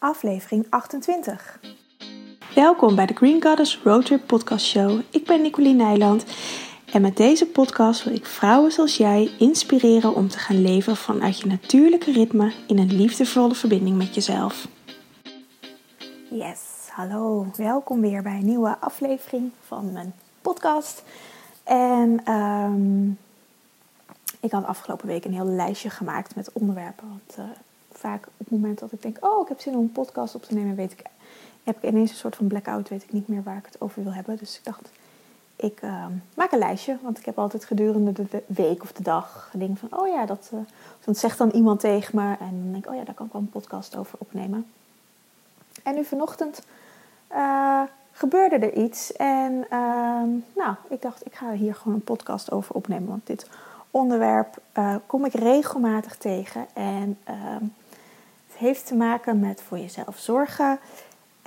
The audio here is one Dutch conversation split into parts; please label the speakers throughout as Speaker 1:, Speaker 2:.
Speaker 1: aflevering 28. Welkom bij de Green Goddess Roadtrip Podcast Show. Ik ben Nicoline Nijland en met deze podcast wil ik vrouwen zoals jij inspireren om te gaan leven vanuit je natuurlijke ritme in een liefdevolle verbinding met jezelf. Yes, hallo, welkom weer bij een nieuwe aflevering van mijn podcast. En um, ik had afgelopen week een heel lijstje gemaakt met onderwerpen. Want uh, vaak op het moment dat ik denk, oh, ik heb zin om een podcast op te nemen, weet ik, heb ik ineens een soort van blackout, weet ik niet meer waar ik het over wil hebben. Dus ik dacht, ik uh, maak een lijstje, want ik heb altijd gedurende de week of de dag dingen van, oh ja, dat, uh, zegt dan iemand tegen me. En dan denk ik, oh ja, daar kan ik wel een podcast over opnemen. En nu vanochtend uh, gebeurde er iets. En ehm, nou, ik dacht, ik ga hier gewoon een podcast over opnemen. Want dit onderwerp uh, kom ik regelmatig tegen. En ehm, het heeft te maken met voor jezelf zorgen,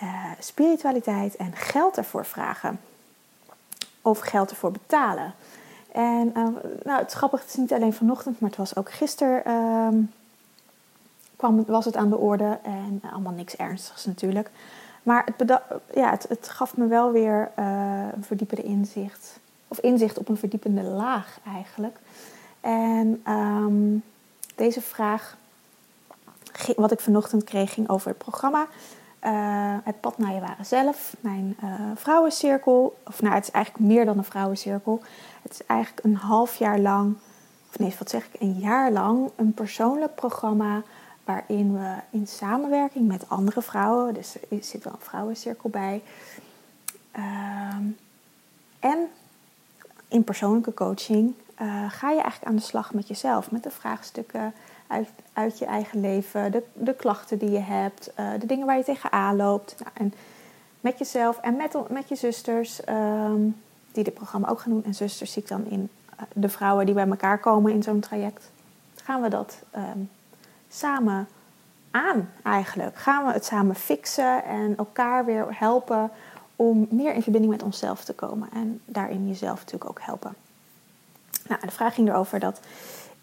Speaker 1: uh, spiritualiteit en geld ervoor vragen. Of geld ervoor betalen. En uh, nou, het grappige het is niet alleen vanochtend, maar het was ook gisteren. Ehm, kwam, was het aan de orde en allemaal niks ernstigs natuurlijk. Maar het, ja, het, gaf me wel weer een verdiepende inzicht. Of inzicht op een verdiepende laag eigenlijk. En um, deze vraag, wat ik vanochtend kreeg, ging over het programma. Uh, het pad naar je ware zelf, mijn uh, vrouwencirkel. Of nou, het is eigenlijk meer dan een vrouwencirkel. Het is eigenlijk een half jaar lang, of nee, wat zeg ik, een jaar lang, een persoonlijk programma waarin we in samenwerking met andere vrouwen, dus er zit wel een vrouwencirkel bij, uh, en in persoonlijke coaching uh, ga je eigenlijk aan de slag met jezelf, met de vraagstukken uit, je eigen leven, de, de klachten die je hebt, uh, de dingen waar je tegenaan loopt. Nou, en met jezelf en met, met je zusters, um, die dit programma ook gaan doen. En zusters zie ik dan in uh, de vrouwen die bij elkaar komen in zo'n traject. Gaan we dat um, samen aan eigenlijk? Gaan we het samen fixen en elkaar weer helpen om meer in verbinding met onszelf te komen. En daarin jezelf natuurlijk ook helpen. Nou, de vraag ging erover dat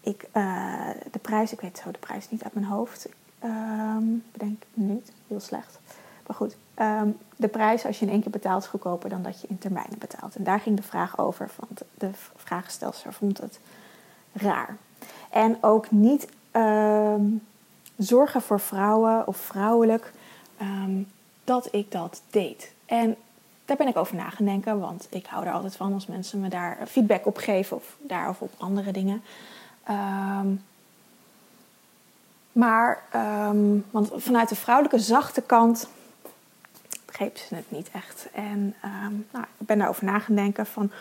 Speaker 1: ik uh, de prijs, ik weet zo de prijs niet uit mijn hoofd, um, bedenk niet, heel slecht. Maar goed, um, de prijs als je in één keer betaalt is goedkoper dan dat je in termijnen betaalt. En daar ging de vraag over, want de vraagstelster vond het raar. En ook niet um, zorgen voor vrouwen of vrouwelijk dat ik dat deed. En daar ben ik over na gaan denken, want ik hou er altijd van als mensen me daar feedback op geven of daarover op andere dingen. Um, maar, um, want vanuit de vrouwelijke zachte kant begreep ze het niet echt. En um, nou, ik ben daarover na gaan denken van.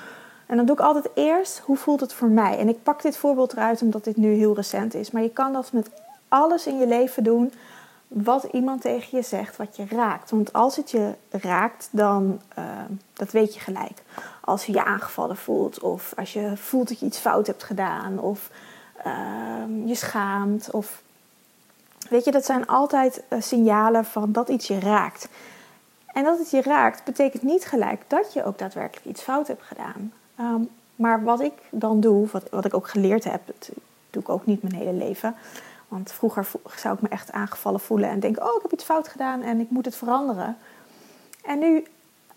Speaker 1: En dan doe ik altijd eerst, hoe voelt het voor mij? En ik pak dit voorbeeld eruit omdat dit nu heel recent is. Maar je kan dat met alles in je leven doen wat iemand tegen je zegt, wat je raakt. Want als het je raakt, dan uh, dat weet je gelijk. Als je je aangevallen voelt, of als je voelt dat je iets fout hebt gedaan, of uh, je schaamt, of weet je, dat zijn altijd uh, signalen van dat iets je raakt. En dat het je raakt, betekent niet gelijk dat je ook daadwerkelijk iets fout hebt gedaan. Um, maar wat ik dan doe, wat, wat ik ook geleerd heb, dat doe ik ook niet mijn hele leven want vroeger zou ik me echt aangevallen voelen en denken: oh, ik heb iets fout gedaan en ik moet het veranderen. En nu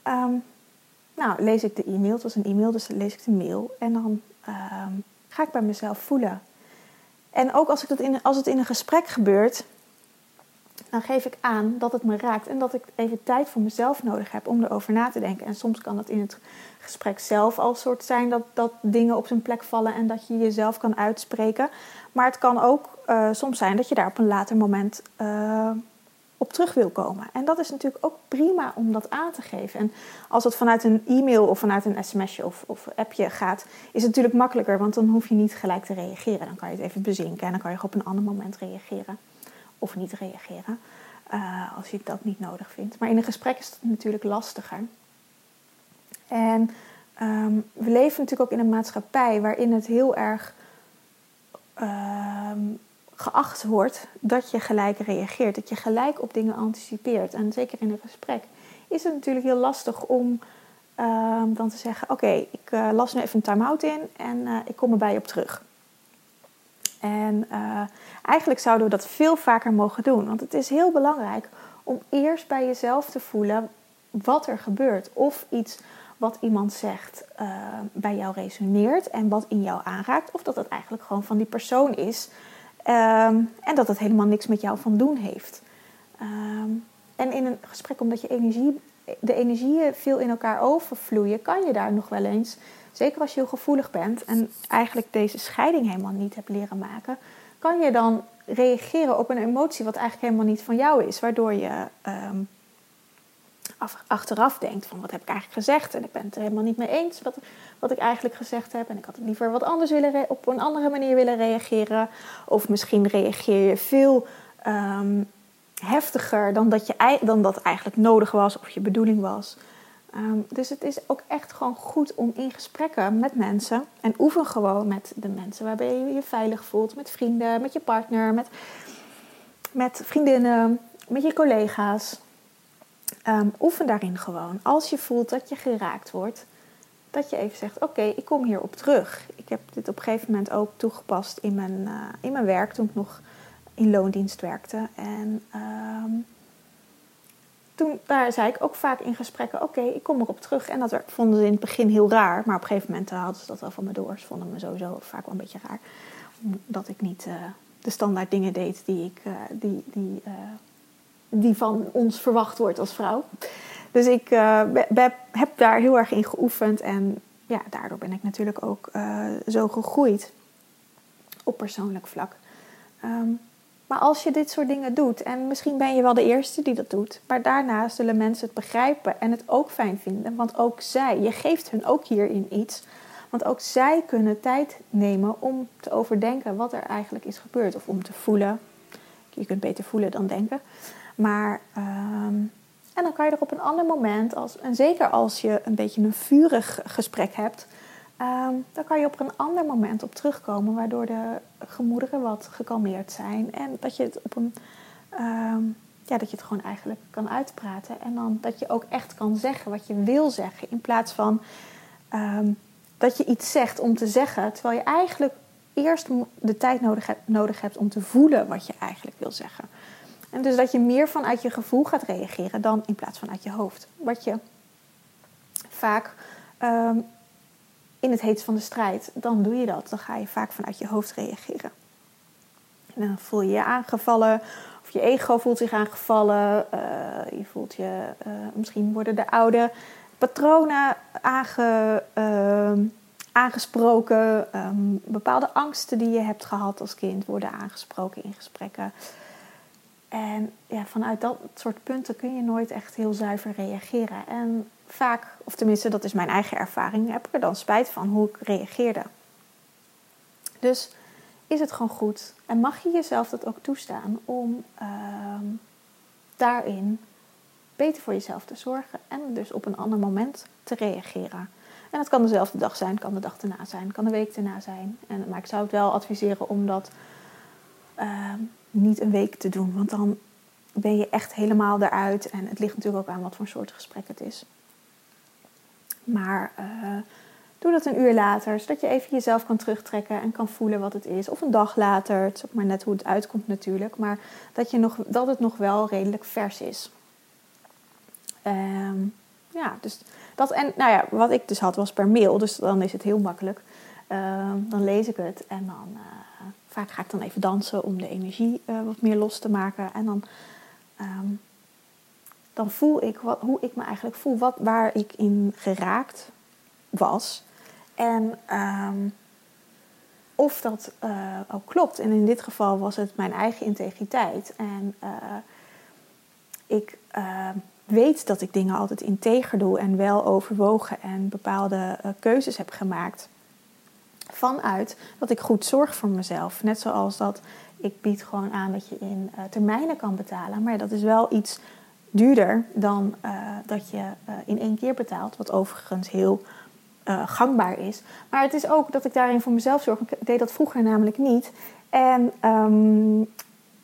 Speaker 1: um, nou, lees ik de e-mail, het was een e-mail, dus lees ik de mail en dan um, ga ik bij mezelf voelen. En ook als, ik dat in, als het in een gesprek gebeurt, dan geef ik aan dat het me raakt en dat ik even tijd voor mezelf nodig heb om erover na te denken. En soms kan dat in het gesprek zelf al soort zijn dat, dat dingen op zijn plek vallen en dat je jezelf kan uitspreken. Maar het kan ook uh, soms zijn dat je daar op een later moment uh, op terug wil komen. En dat is natuurlijk ook prima om dat aan te geven. En als het vanuit een e-mail of vanuit een sms'je of, of appje gaat, is het natuurlijk makkelijker, want dan hoef je niet gelijk te reageren. Dan kan je het even bezinken en dan kan je op een ander moment reageren of niet reageren. Uh, als je dat niet nodig vindt. Maar in een gesprek is het natuurlijk lastiger. En um, we leven natuurlijk ook in een maatschappij waarin het heel erg um, geacht wordt dat je gelijk reageert, dat je gelijk op dingen anticipeert. En zeker in een gesprek is het natuurlijk heel lastig om um, dan te zeggen: Oké, ik uh, las nu even een time-out in en uh, ik kom erbij op terug. En uh, eigenlijk zouden we dat veel vaker mogen doen, want het is heel belangrijk om eerst bij jezelf te voelen wat er gebeurt. Of iets wat iemand zegt uh, bij jou resoneert en wat in jou aanraakt. Of dat het eigenlijk gewoon van die persoon is um, en dat het helemaal niks met jou van doen heeft. Um, en in een gesprek, omdat je energie, de energieën veel in elkaar overvloeien, kan je daar nog wel eens, zeker als je heel gevoelig bent en eigenlijk deze scheiding helemaal niet hebt leren maken, kan je dan reageren op een emotie wat eigenlijk helemaal niet van jou is. Waardoor je um, achteraf denkt van wat heb ik eigenlijk gezegd en ik ben het er helemaal niet mee eens wat, wat ik eigenlijk gezegd heb en ik had het liever wat anders willen op een andere manier willen reageren of misschien reageer je veel um, heftiger dan dat, je, dan dat eigenlijk nodig was of je bedoeling was. Um, dus het is ook echt gewoon goed om in gesprekken met mensen en oefen gewoon met de mensen waarbij je je veilig voelt, met vrienden, met je partner, met, met vriendinnen, met je collega's. Um, oefen daarin gewoon. Als je voelt dat je geraakt wordt, dat je even zegt: Oké, ik kom hierop terug. Ik heb dit op een gegeven moment ook toegepast in mijn, uh, in mijn werk toen ik nog in loondienst werkte. En um, toen daar zei ik ook vaak in gesprekken: Oké, ik kom erop terug. En dat vonden ze in het begin heel raar, maar op een gegeven moment uh, hadden ze dat wel van me door. Ze vonden me sowieso vaak wel een beetje raar. Dat ik niet uh, de standaard dingen deed die ik. die, die, die van ons verwacht wordt als vrouw. Dus ik heb daar heel erg in geoefend en ja, daardoor ben ik natuurlijk ook zo gegroeid op persoonlijk vlak. Um, maar als je dit soort dingen doet, en misschien ben je wel de eerste die dat doet, maar daarna zullen mensen het begrijpen en het ook fijn vinden, want ook zij, je geeft hun ook hierin iets, want ook zij kunnen tijd nemen om te overdenken wat er eigenlijk is gebeurd of om te voelen. Je kunt beter voelen dan denken. Maar, um, en dan kan je er op een ander moment, als, en zeker als je een beetje een vurig gesprek hebt, um, dan kan je op een ander moment op terugkomen, waardoor de gemoederen wat gekalmeerd zijn. En dat je het op een. Um, ja, dat je het gewoon eigenlijk kan uitpraten. En dan dat je ook echt kan zeggen wat je wil zeggen. In plaats van dat je iets zegt om te zeggen, terwijl je eigenlijk eerst de tijd nodig, hebt, nodig hebt om te voelen wat je eigenlijk wil zeggen. En dus dat je meer vanuit je gevoel gaat reageren dan in plaats van uit je hoofd. Wat je vaak um, in het heet van de strijd, dan doe je dat. Dan ga je vaak vanuit je hoofd reageren. En dan voel je je aangevallen, of je ego voelt zich aangevallen. Uh, je voelt je, uh, misschien worden de oude patronen aange, uh, aangesproken. Um, bepaalde angsten die je hebt gehad als kind worden aangesproken in gesprekken. En ja, vanuit dat soort punten kun je nooit echt heel zuiver reageren. En vaak, of tenminste dat is mijn eigen ervaring, heb ik er dan spijt van hoe ik reageerde. Dus is het gewoon goed en mag je jezelf dat ook toestaan om uh, daarin beter voor jezelf te zorgen en dus op een ander moment te reageren. En dat kan dezelfde dag zijn, kan de dag erna zijn, kan de week erna zijn. En, maar ik zou het wel adviseren om dat uh, niet een week te doen. Want dan ben je echt helemaal eruit. En het ligt natuurlijk ook aan wat voor soort gesprek het is. Maar uh, doe dat een uur later, zodat je even jezelf kan terugtrekken en kan voelen wat het is. Of een dag later, het maar net hoe het uitkomt natuurlijk. Maar dat, je nog, dat het nog wel redelijk vers is. Um, ja, dus dat en nou ja, wat ik dus had was per mail, dus dan is het heel makkelijk. Uh, dan lees ik het en dan uh, vaak ga ik dan even dansen om de energie uh, wat meer los te maken. En dan, um, dan voel ik wat, hoe ik me eigenlijk voel, wat, waar ik in geraakt was. En um, of dat uh, ook klopt. En in dit geval was het mijn eigen integriteit. En uh, ik ehm, weet dat ik dingen altijd integer doe en wel overwogen en bepaalde keuzes heb gemaakt vanuit dat ik goed zorg voor mezelf. Net zoals dat ik bied gewoon aan dat je in termijnen kan betalen. Maar dat is wel iets duurder dan uh, dat je uh, in één keer betaalt. Wat overigens heel gangbaar is. Maar het is ook dat ik daarin voor mezelf zorg. Ik deed dat vroeger namelijk niet. En um,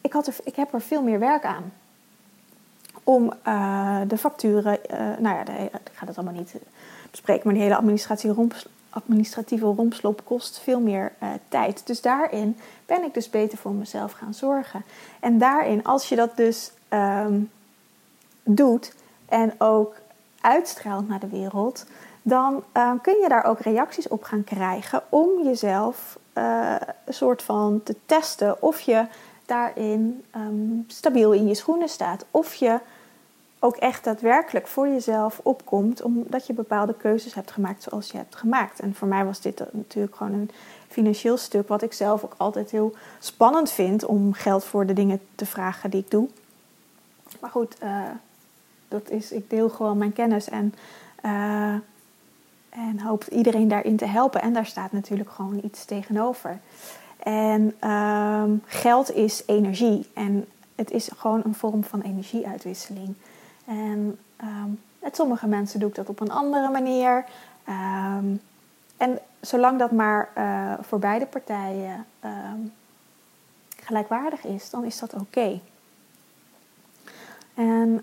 Speaker 1: ik, had er, ik heb er veel meer werk aan. Om de facturen, nou ja, de, ik ga dat allemaal niet bespreken, maar die hele administratie rond, administratieve rompslop kost veel meer tijd. Dus daarin ben ik dus beter voor mezelf gaan zorgen. En daarin, als je dat dus um, doet en ook uitstraalt naar de wereld, dan uh, kun je daar ook reacties op gaan krijgen om jezelf uh, een soort van te testen of je daarin um, stabiel in je schoenen staat. Of je ook echt daadwerkelijk voor jezelf opkomt, omdat je bepaalde keuzes hebt gemaakt zoals je hebt gemaakt. En voor mij was dit natuurlijk gewoon een financieel stuk, wat ik zelf ook altijd heel spannend vind om geld voor de dingen te vragen die ik doe. Maar goed, uh, dat is, ik deel gewoon mijn kennis en, uh, en hoop iedereen daarin te helpen. En daar staat natuurlijk gewoon iets tegenover. En um, geld is energie en het is gewoon een vorm van energieuitwisseling. En um, met sommige mensen doe ik dat op een andere manier. Um, en zolang dat maar uh, voor beide partijen gelijkwaardig is, dan is dat oké. En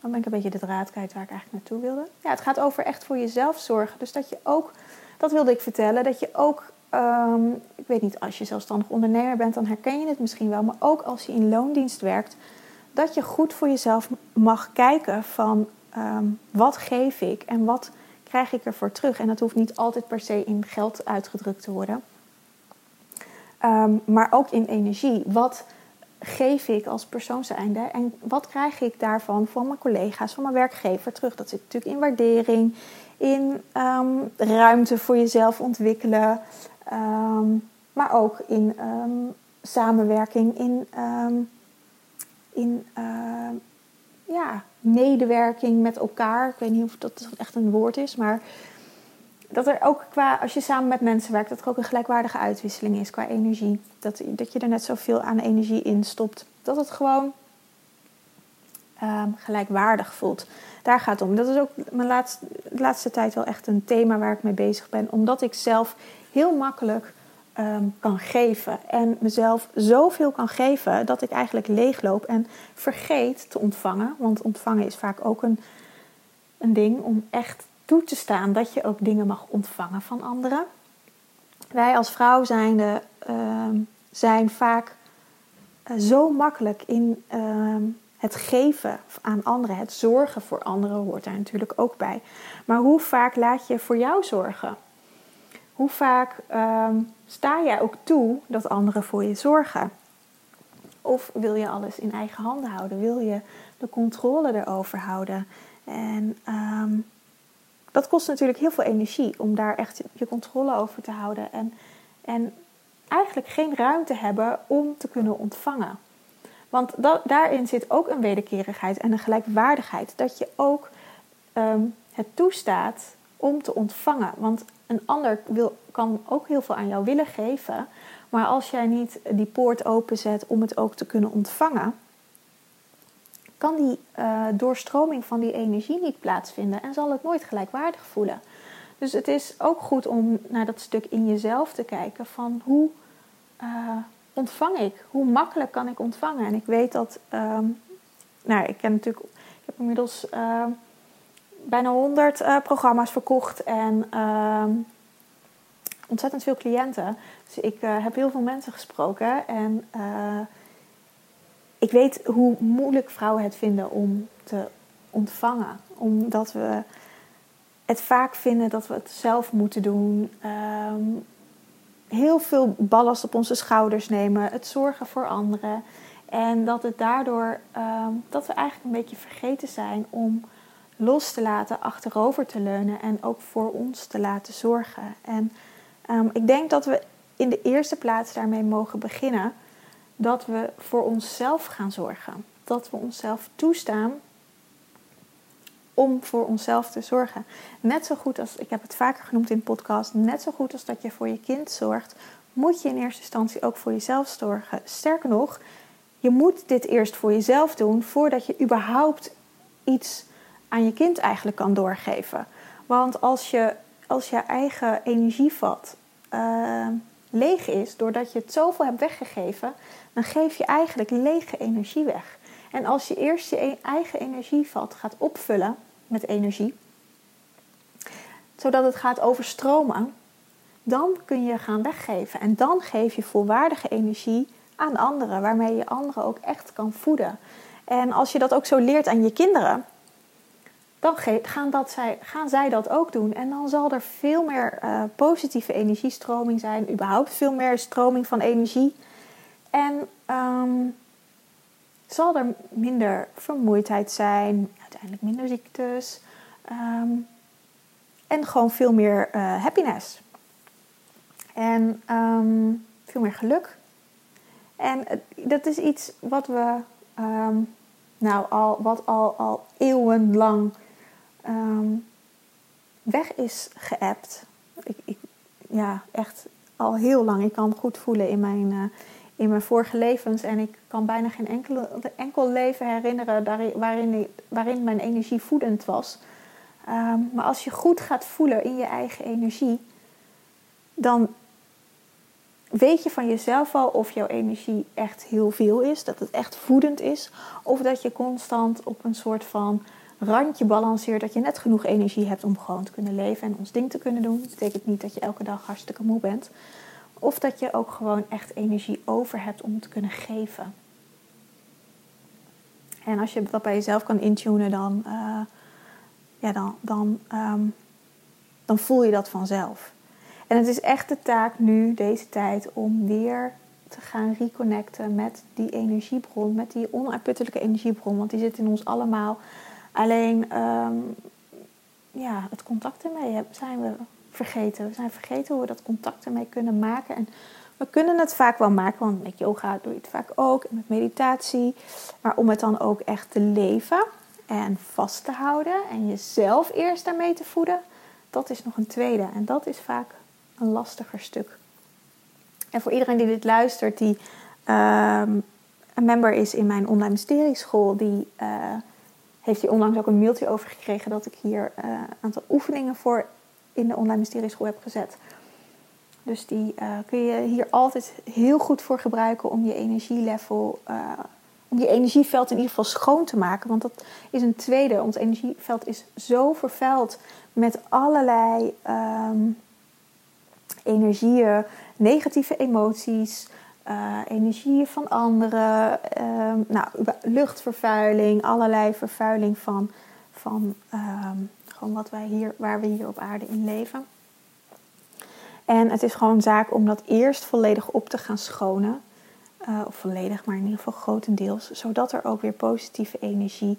Speaker 1: dan ben ik een beetje de draad kwijt waar ik eigenlijk naartoe wilde. Ja, het gaat over echt voor jezelf zorgen. Dus dat je ook, dat wilde ik vertellen, dat je ook Um, ik weet niet, als je zelfstandig ondernemer bent, dan herken je het misschien wel. Maar ook als je in loondienst werkt, dat je goed voor jezelf mag kijken van um, wat geef ik en wat krijg ik ervoor terug. En dat hoeft niet altijd per se in geld uitgedrukt te worden. Maar ook in energie. Wat geef ik als persoon zijnde en wat krijg ik daarvan van mijn collega's, van mijn werkgever terug? Dat zit natuurlijk in waardering, in ruimte voor jezelf ontwikkelen. Um, maar ook in um, samenwerking, in, in ja, medewerking met elkaar. Ik weet niet of dat echt een woord is, maar dat er ook qua, als je samen met mensen werkt, dat er ook een gelijkwaardige uitwisseling is qua energie. Dat, dat je er net zoveel aan energie in stopt. Dat het gewoon gelijkwaardig voelt. Daar gaat het om. Dat is ook mijn laatste, laatste tijd wel echt een thema waar ik mee bezig ben. Omdat ik zelf heel makkelijk um, kan geven. En mezelf zoveel kan geven dat ik eigenlijk leegloop en vergeet te ontvangen. Want ontvangen is vaak ook een, een ding om echt toe te staan dat je ook dingen mag ontvangen van anderen. Wij als vrouw zijnde, uh, zijn vaak uh, zo makkelijk in uh, het geven aan anderen, het zorgen voor anderen hoort daar natuurlijk ook bij. Maar hoe vaak laat je voor jou zorgen? Hoe vaak um, sta jij ook toe dat anderen voor je zorgen? Of wil je alles in eigen handen houden? Wil je de controle erover houden? En dat kost natuurlijk heel veel energie om daar echt je controle over te houden. En, en eigenlijk geen ruimte hebben om te kunnen ontvangen. Want dat, daarin zit ook een wederkerigheid en een gelijkwaardigheid. Dat je ook um, het toestaat om te ontvangen. Want een ander wil, kan ook heel veel aan jou willen geven. Maar als jij niet die poort openzet om het ook te kunnen ontvangen, kan die uh, doorstroming van die energie niet plaatsvinden en zal het nooit gelijkwaardig voelen. Dus het is ook goed om naar dat stuk in jezelf te kijken van hoe uh, ontvang ik? Hoe makkelijk kan ik ontvangen? En ik weet dat, um, nou, ik ken natuurlijk, ik heb inmiddels uh, bijna 100 uh, programma's verkocht en ehm, ontzettend veel cliënten. Dus ik heb heel veel mensen gesproken en ik weet hoe moeilijk vrouwen het vinden om te ontvangen. Omdat we het vaak vinden dat we het zelf moeten doen. Um, heel veel ballast op onze schouders nemen. Het zorgen voor anderen. En dat het daardoor um, dat we eigenlijk een beetje vergeten zijn om los te laten, achterover te leunen en ook voor ons te laten zorgen. En um, ik denk dat we in de eerste plaats daarmee mogen beginnen dat we voor onszelf gaan zorgen. Dat we onszelf toestaan om voor onszelf te zorgen. Net zo goed als, ik heb het vaker genoemd in de podcast, net zo goed als dat je voor je kind zorgt, moet je in eerste instantie ook voor jezelf zorgen. Sterker nog, je moet dit eerst voor jezelf doen voordat je überhaupt iets aan je kind eigenlijk kan doorgeven. Want als je, als je eigen energievat uh, leeg is, doordat je het zoveel hebt weggegeven, dan geef je eigenlijk lege energie weg. En als je eerst je e-, eigen energievat gaat opvullen met energie, zodat het gaat overstromen, dan kun je gaan weggeven. En dan geef je volwaardige energie aan anderen, waarmee je anderen ook echt kan voeden. En als je dat ook zo leert aan je kinderen, dan gaan, dat zij, gaan zij dat ook doen. En dan zal er veel meer uh, positieve energiestroming zijn, überhaupt veel meer stroming van energie. En um, zal er minder vermoeidheid zijn, uiteindelijk minder ziektes. Um, en gewoon veel meer uh, happiness. En um, veel meer geluk. En dat is iets wat we, um, nou, al, wat al, al eeuwenlang um, weg is geëpt. Ik, ik, ja, echt al heel lang. Ik kan goed voelen in mijn, uh, in mijn vorige levens. En ik kan bijna geen enkele, enkel leven herinneren waarin, waarin mijn energie voedend was. Um, maar als je goed gaat voelen in je eigen energie, dan weet je van jezelf al of jouw energie echt heel veel is, dat het echt voedend is, of dat je constant op een soort van randje balanceert, dat je net genoeg energie hebt om gewoon te kunnen leven en ons ding te kunnen doen. Dat betekent niet dat je elke dag hartstikke moe bent. Of dat je ook gewoon echt energie over hebt om te kunnen geven. En als je dat bij jezelf kan intunen, dan, uh, ja, dan, dan, um, dan voel je dat vanzelf. En het is echt de taak nu, deze tijd, om weer te gaan reconnecten met die energiebron, met die onuitputtelijke energiebron, want die zit in ons allemaal. Alleen um, ja, het contact ermee zijn we vergeten. We zijn vergeten hoe we dat contact ermee kunnen maken. En we kunnen het vaak wel maken, want met yoga doe je het vaak ook, met meditatie. Maar om het dan ook echt te leven en vast te houden en jezelf eerst daarmee te voeden, dat is nog een tweede. En dat is vaak een lastiger stuk. En voor iedereen die dit luistert, die ehm, een member is in mijn online mysterieschool, die uh, heeft hier onlangs ook een mailtje over gekregen dat ik hier een aantal oefeningen voor in de online mysterieschool heb gezet. Dus die uh, kun je hier altijd heel goed voor gebruiken om je energielevel, om je energieveld in ieder geval schoon te maken. Want dat is een tweede. Ons energieveld is zo vervuild met allerlei um, energieën, negatieve emoties, uh, energieën van anderen, uh, nou, luchtvervuiling, allerlei vervuiling van, van uh, gewoon wat wij hier, waar we hier op aarde in leven. En het is gewoon zaak om dat eerst volledig op te gaan schonen. Uh, of volledig, maar in ieder geval grotendeels. Zodat er ook weer positieve energie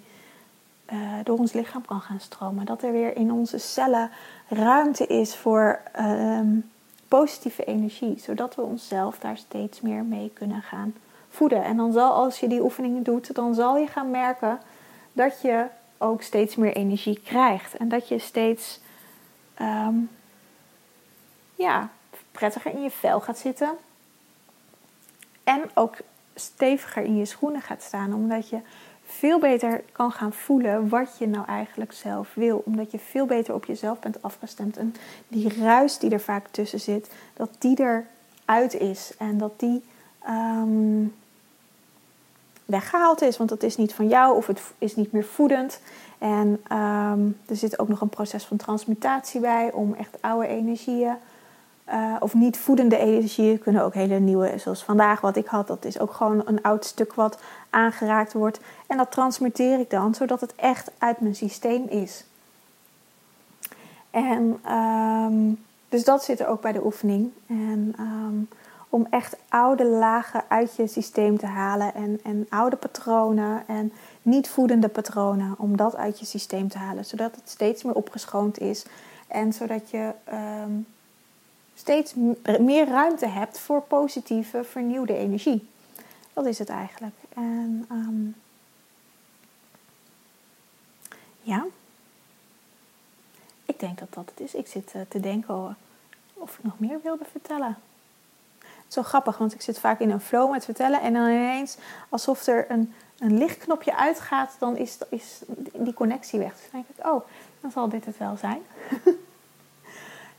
Speaker 1: uh, door ons lichaam kan gaan stromen. Dat er weer in onze cellen ruimte is voor ehm, positieve energie, zodat we onszelf daar steeds meer mee kunnen gaan voeden. En dan zal, als je die oefeningen doet, dan zal je gaan merken dat je ook steeds meer energie krijgt. En dat je steeds um, ja, prettiger in je vel gaat zitten. En ook steviger in je schoenen gaat staan, omdat je veel beter kan gaan voelen wat je nou eigenlijk zelf wil. Omdat je veel beter op jezelf bent afgestemd. En die ruis die er vaak tussen zit, dat die eruit is. En dat die um, weggehaald is. Want dat is niet van jou of het is niet meer voedend. En um, er zit ook nog een proces van transmutatie bij om echt oude energieën uh, of niet voedende energieën kunnen ook hele nieuwe, zoals vandaag wat ik had, dat is ook gewoon een oud stuk wat aangeraakt wordt. En dat transmuteer ik dan, zodat het echt uit mijn systeem is. En um, dus dat zit er ook bij de oefening. En um, om echt oude lagen uit je systeem te halen en, en oude patronen en niet voedende patronen, om dat uit je systeem te halen, zodat het steeds meer opgeschoond is en zodat je um, steeds meer ruimte hebt voor positieve, vernieuwde energie. Dat is het eigenlijk. En um, ja, ik denk dat dat het is. Ik zit uh, te denken of ik nog meer wilde vertellen. Zo grappig, want ik zit vaak in een flow met vertellen en dan ineens alsof er een, een lichtknopje uitgaat, dan is, is die connectie weg. Dus dan denk ik, oh, dan zal dit het wel zijn.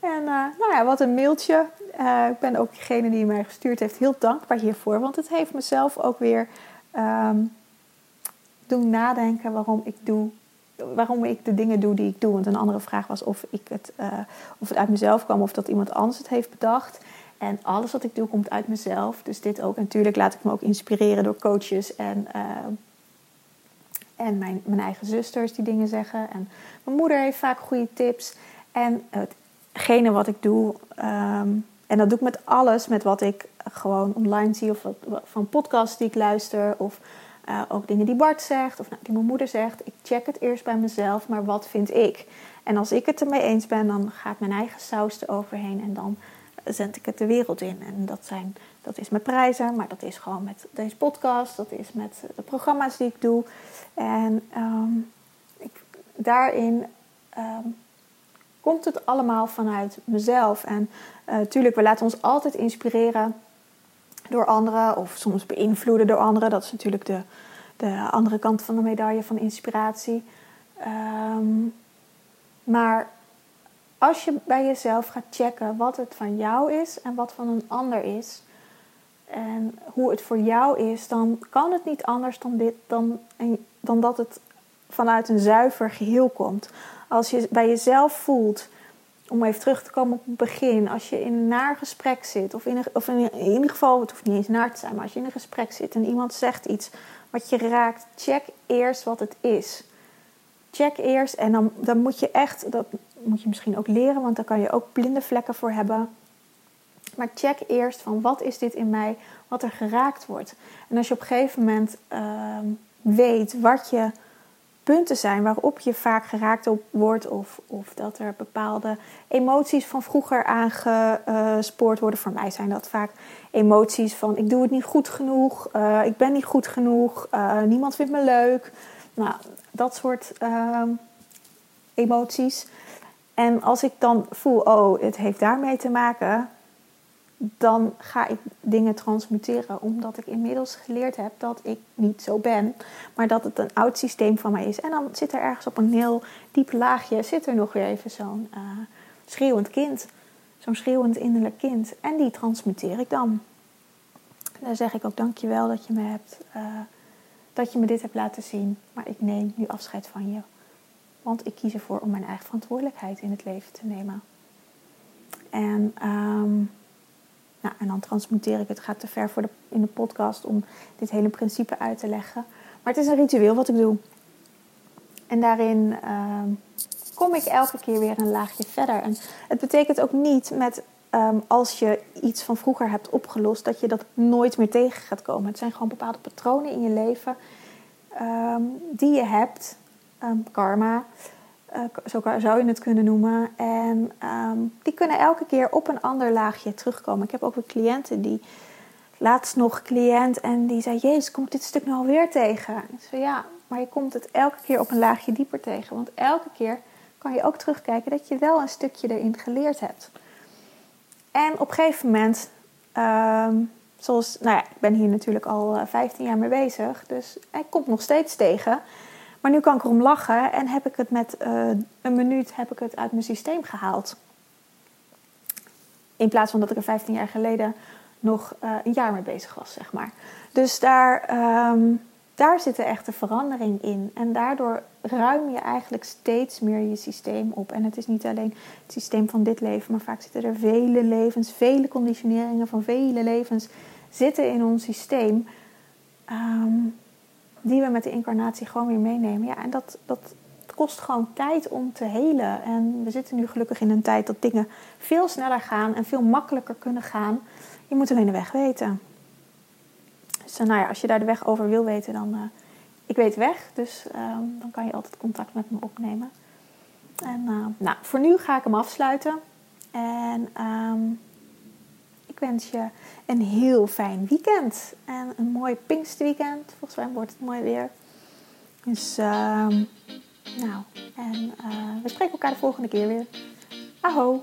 Speaker 1: En uh, nou ja, wat een mailtje. Uh, ik ben ook degene die mij gestuurd heeft heel dankbaar hiervoor. Want het heeft mezelf ook weer um, doen nadenken waarom ik doe. Waarom ik de dingen doe die ik doe. Want een andere vraag was of, ik het, uh, of het uit mezelf kwam of dat iemand anders het heeft bedacht. En alles wat ik doe komt uit mezelf. Dus dit ook. Natuurlijk laat ik me ook inspireren door coaches en En mijn, mijn eigen zusters die dingen zeggen. En mijn moeder heeft vaak goede tips. En hetgene wat ik doe, ehm, en dat doe ik met alles, met wat ik gewoon online zie of van podcasts die ik luister of uh, ook dingen die Bart zegt of nou, die mijn moeder zegt. Ik check het eerst bij mezelf, maar wat vind ik? En als ik het ermee eens ben, dan ga ik mijn eigen saus eroverheen en dan zend ik het de wereld in. En dat, zijn, dat is met prijzen, maar dat is gewoon met deze podcast, dat is met de programma's die ik doe. En um, ik, daarin ehm, komt het allemaal vanuit mezelf. En natuurlijk, uh, we laten ons altijd inspireren door anderen of soms beïnvloeden door anderen. Dat is natuurlijk de, de andere kant van de medaille van inspiratie. Um, maar als je bij jezelf gaat checken wat het van jou is en wat van een ander is, en hoe het voor jou is, dan kan het niet anders dan, dit, dan, dan dat het vanuit een zuiver geheel komt. Als je bij jezelf voelt om even terug te komen op het begin, als je in een naar gesprek zit, of in, een, of in, ieder geval, het hoeft niet eens naar te zijn, maar als je in een gesprek zit en iemand zegt iets wat je raakt, check eerst wat het is. Check eerst en dan, dan moet je echt, dat moet je misschien ook leren, want daar kan je ook blinde vlekken voor hebben. Maar check eerst van wat is dit in mij, wat er geraakt wordt. En als je op een gegeven moment uh, weet wat je punten zijn waarop je vaak geraakt op wordt. Of, of dat er bepaalde emoties van vroeger aangespoord worden. Voor mij zijn dat vaak emoties van ik doe het niet goed genoeg. Uh, ik ben niet goed genoeg. Uh, niemand vindt me leuk. Nou, dat soort uh, emoties. En als ik dan voel, oh, het heeft daarmee te maken, dan ga ik dingen transmuteren. Omdat ik inmiddels geleerd heb dat ik niet zo ben. Maar dat het een oud systeem van mij is. En dan zit er ergens op een heel diep laagje, zit er nog weer even zo'n uh, schreeuwend kind. Zo'n schreeuwend innerlijk kind. En die transmuteer ik dan. Dan zeg ik ook dankjewel dat je me hebt, uh, dat je me dit hebt laten zien. Maar ik neem nu afscheid van je. Want ik kies ervoor om mijn eigen verantwoordelijkheid in het leven te nemen. En um, nou, en dan transmuteer ik het. gaat te ver voor de, in de podcast om dit hele principe uit te leggen. Maar het is een ritueel wat ik doe. En daarin uh, kom ik elke keer weer een laagje verder. En het betekent ook niet met um, als je iets van vroeger hebt opgelost, dat je dat nooit meer tegen gaat komen. Het zijn gewoon bepaalde patronen in je leven um, die je hebt, karma. Uh, zo zou je het kunnen noemen. En um, die kunnen elke keer op een ander laagje terugkomen. Ik heb ook weer cliënten die. Laatst nog cliënt en die zei: Jezus, kom ik dit stuk nu alweer tegen? Ik zei: Ja, maar je komt het elke keer op een laagje dieper tegen. Want elke keer kan je ook terugkijken dat je wel een stukje erin geleerd hebt. En op een gegeven moment, um, zoals, nou ja, ik ben hier natuurlijk al 15 jaar mee bezig, dus ik kom nog steeds tegen. Maar nu kan ik erom lachen en heb ik het met uh, een minuut heb ik het uit mijn systeem gehaald. In plaats van dat ik er 15 jaar geleden nog uh, een jaar mee bezig was, zeg maar. Dus daar, um, daar zit de echte verandering in. En daardoor ruim je eigenlijk steeds meer je systeem op. En het is niet alleen het systeem van dit leven, maar vaak zitten er vele levens, vele conditioneringen van vele levens zitten in ons systeem. Um, die we met de incarnatie gewoon weer meenemen. Ja, en dat, dat kost gewoon tijd om te helen. En we zitten nu gelukkig in een tijd dat dingen veel sneller gaan en veel makkelijker kunnen gaan. Je moet alleen de weg weten. Dus nou ja, als je daar de weg over wil weten, dan. Uh, ik weet weg, dus um, dan kan je altijd contact met me opnemen. En uh, nou, voor nu ga ik hem afsluiten. En um, wens je een heel fijn weekend. En een mooi Pinksterweekend. Volgens mij wordt het mooi weer. Dus, uh, nou, en uh, we spreken elkaar de volgende keer weer. Aho!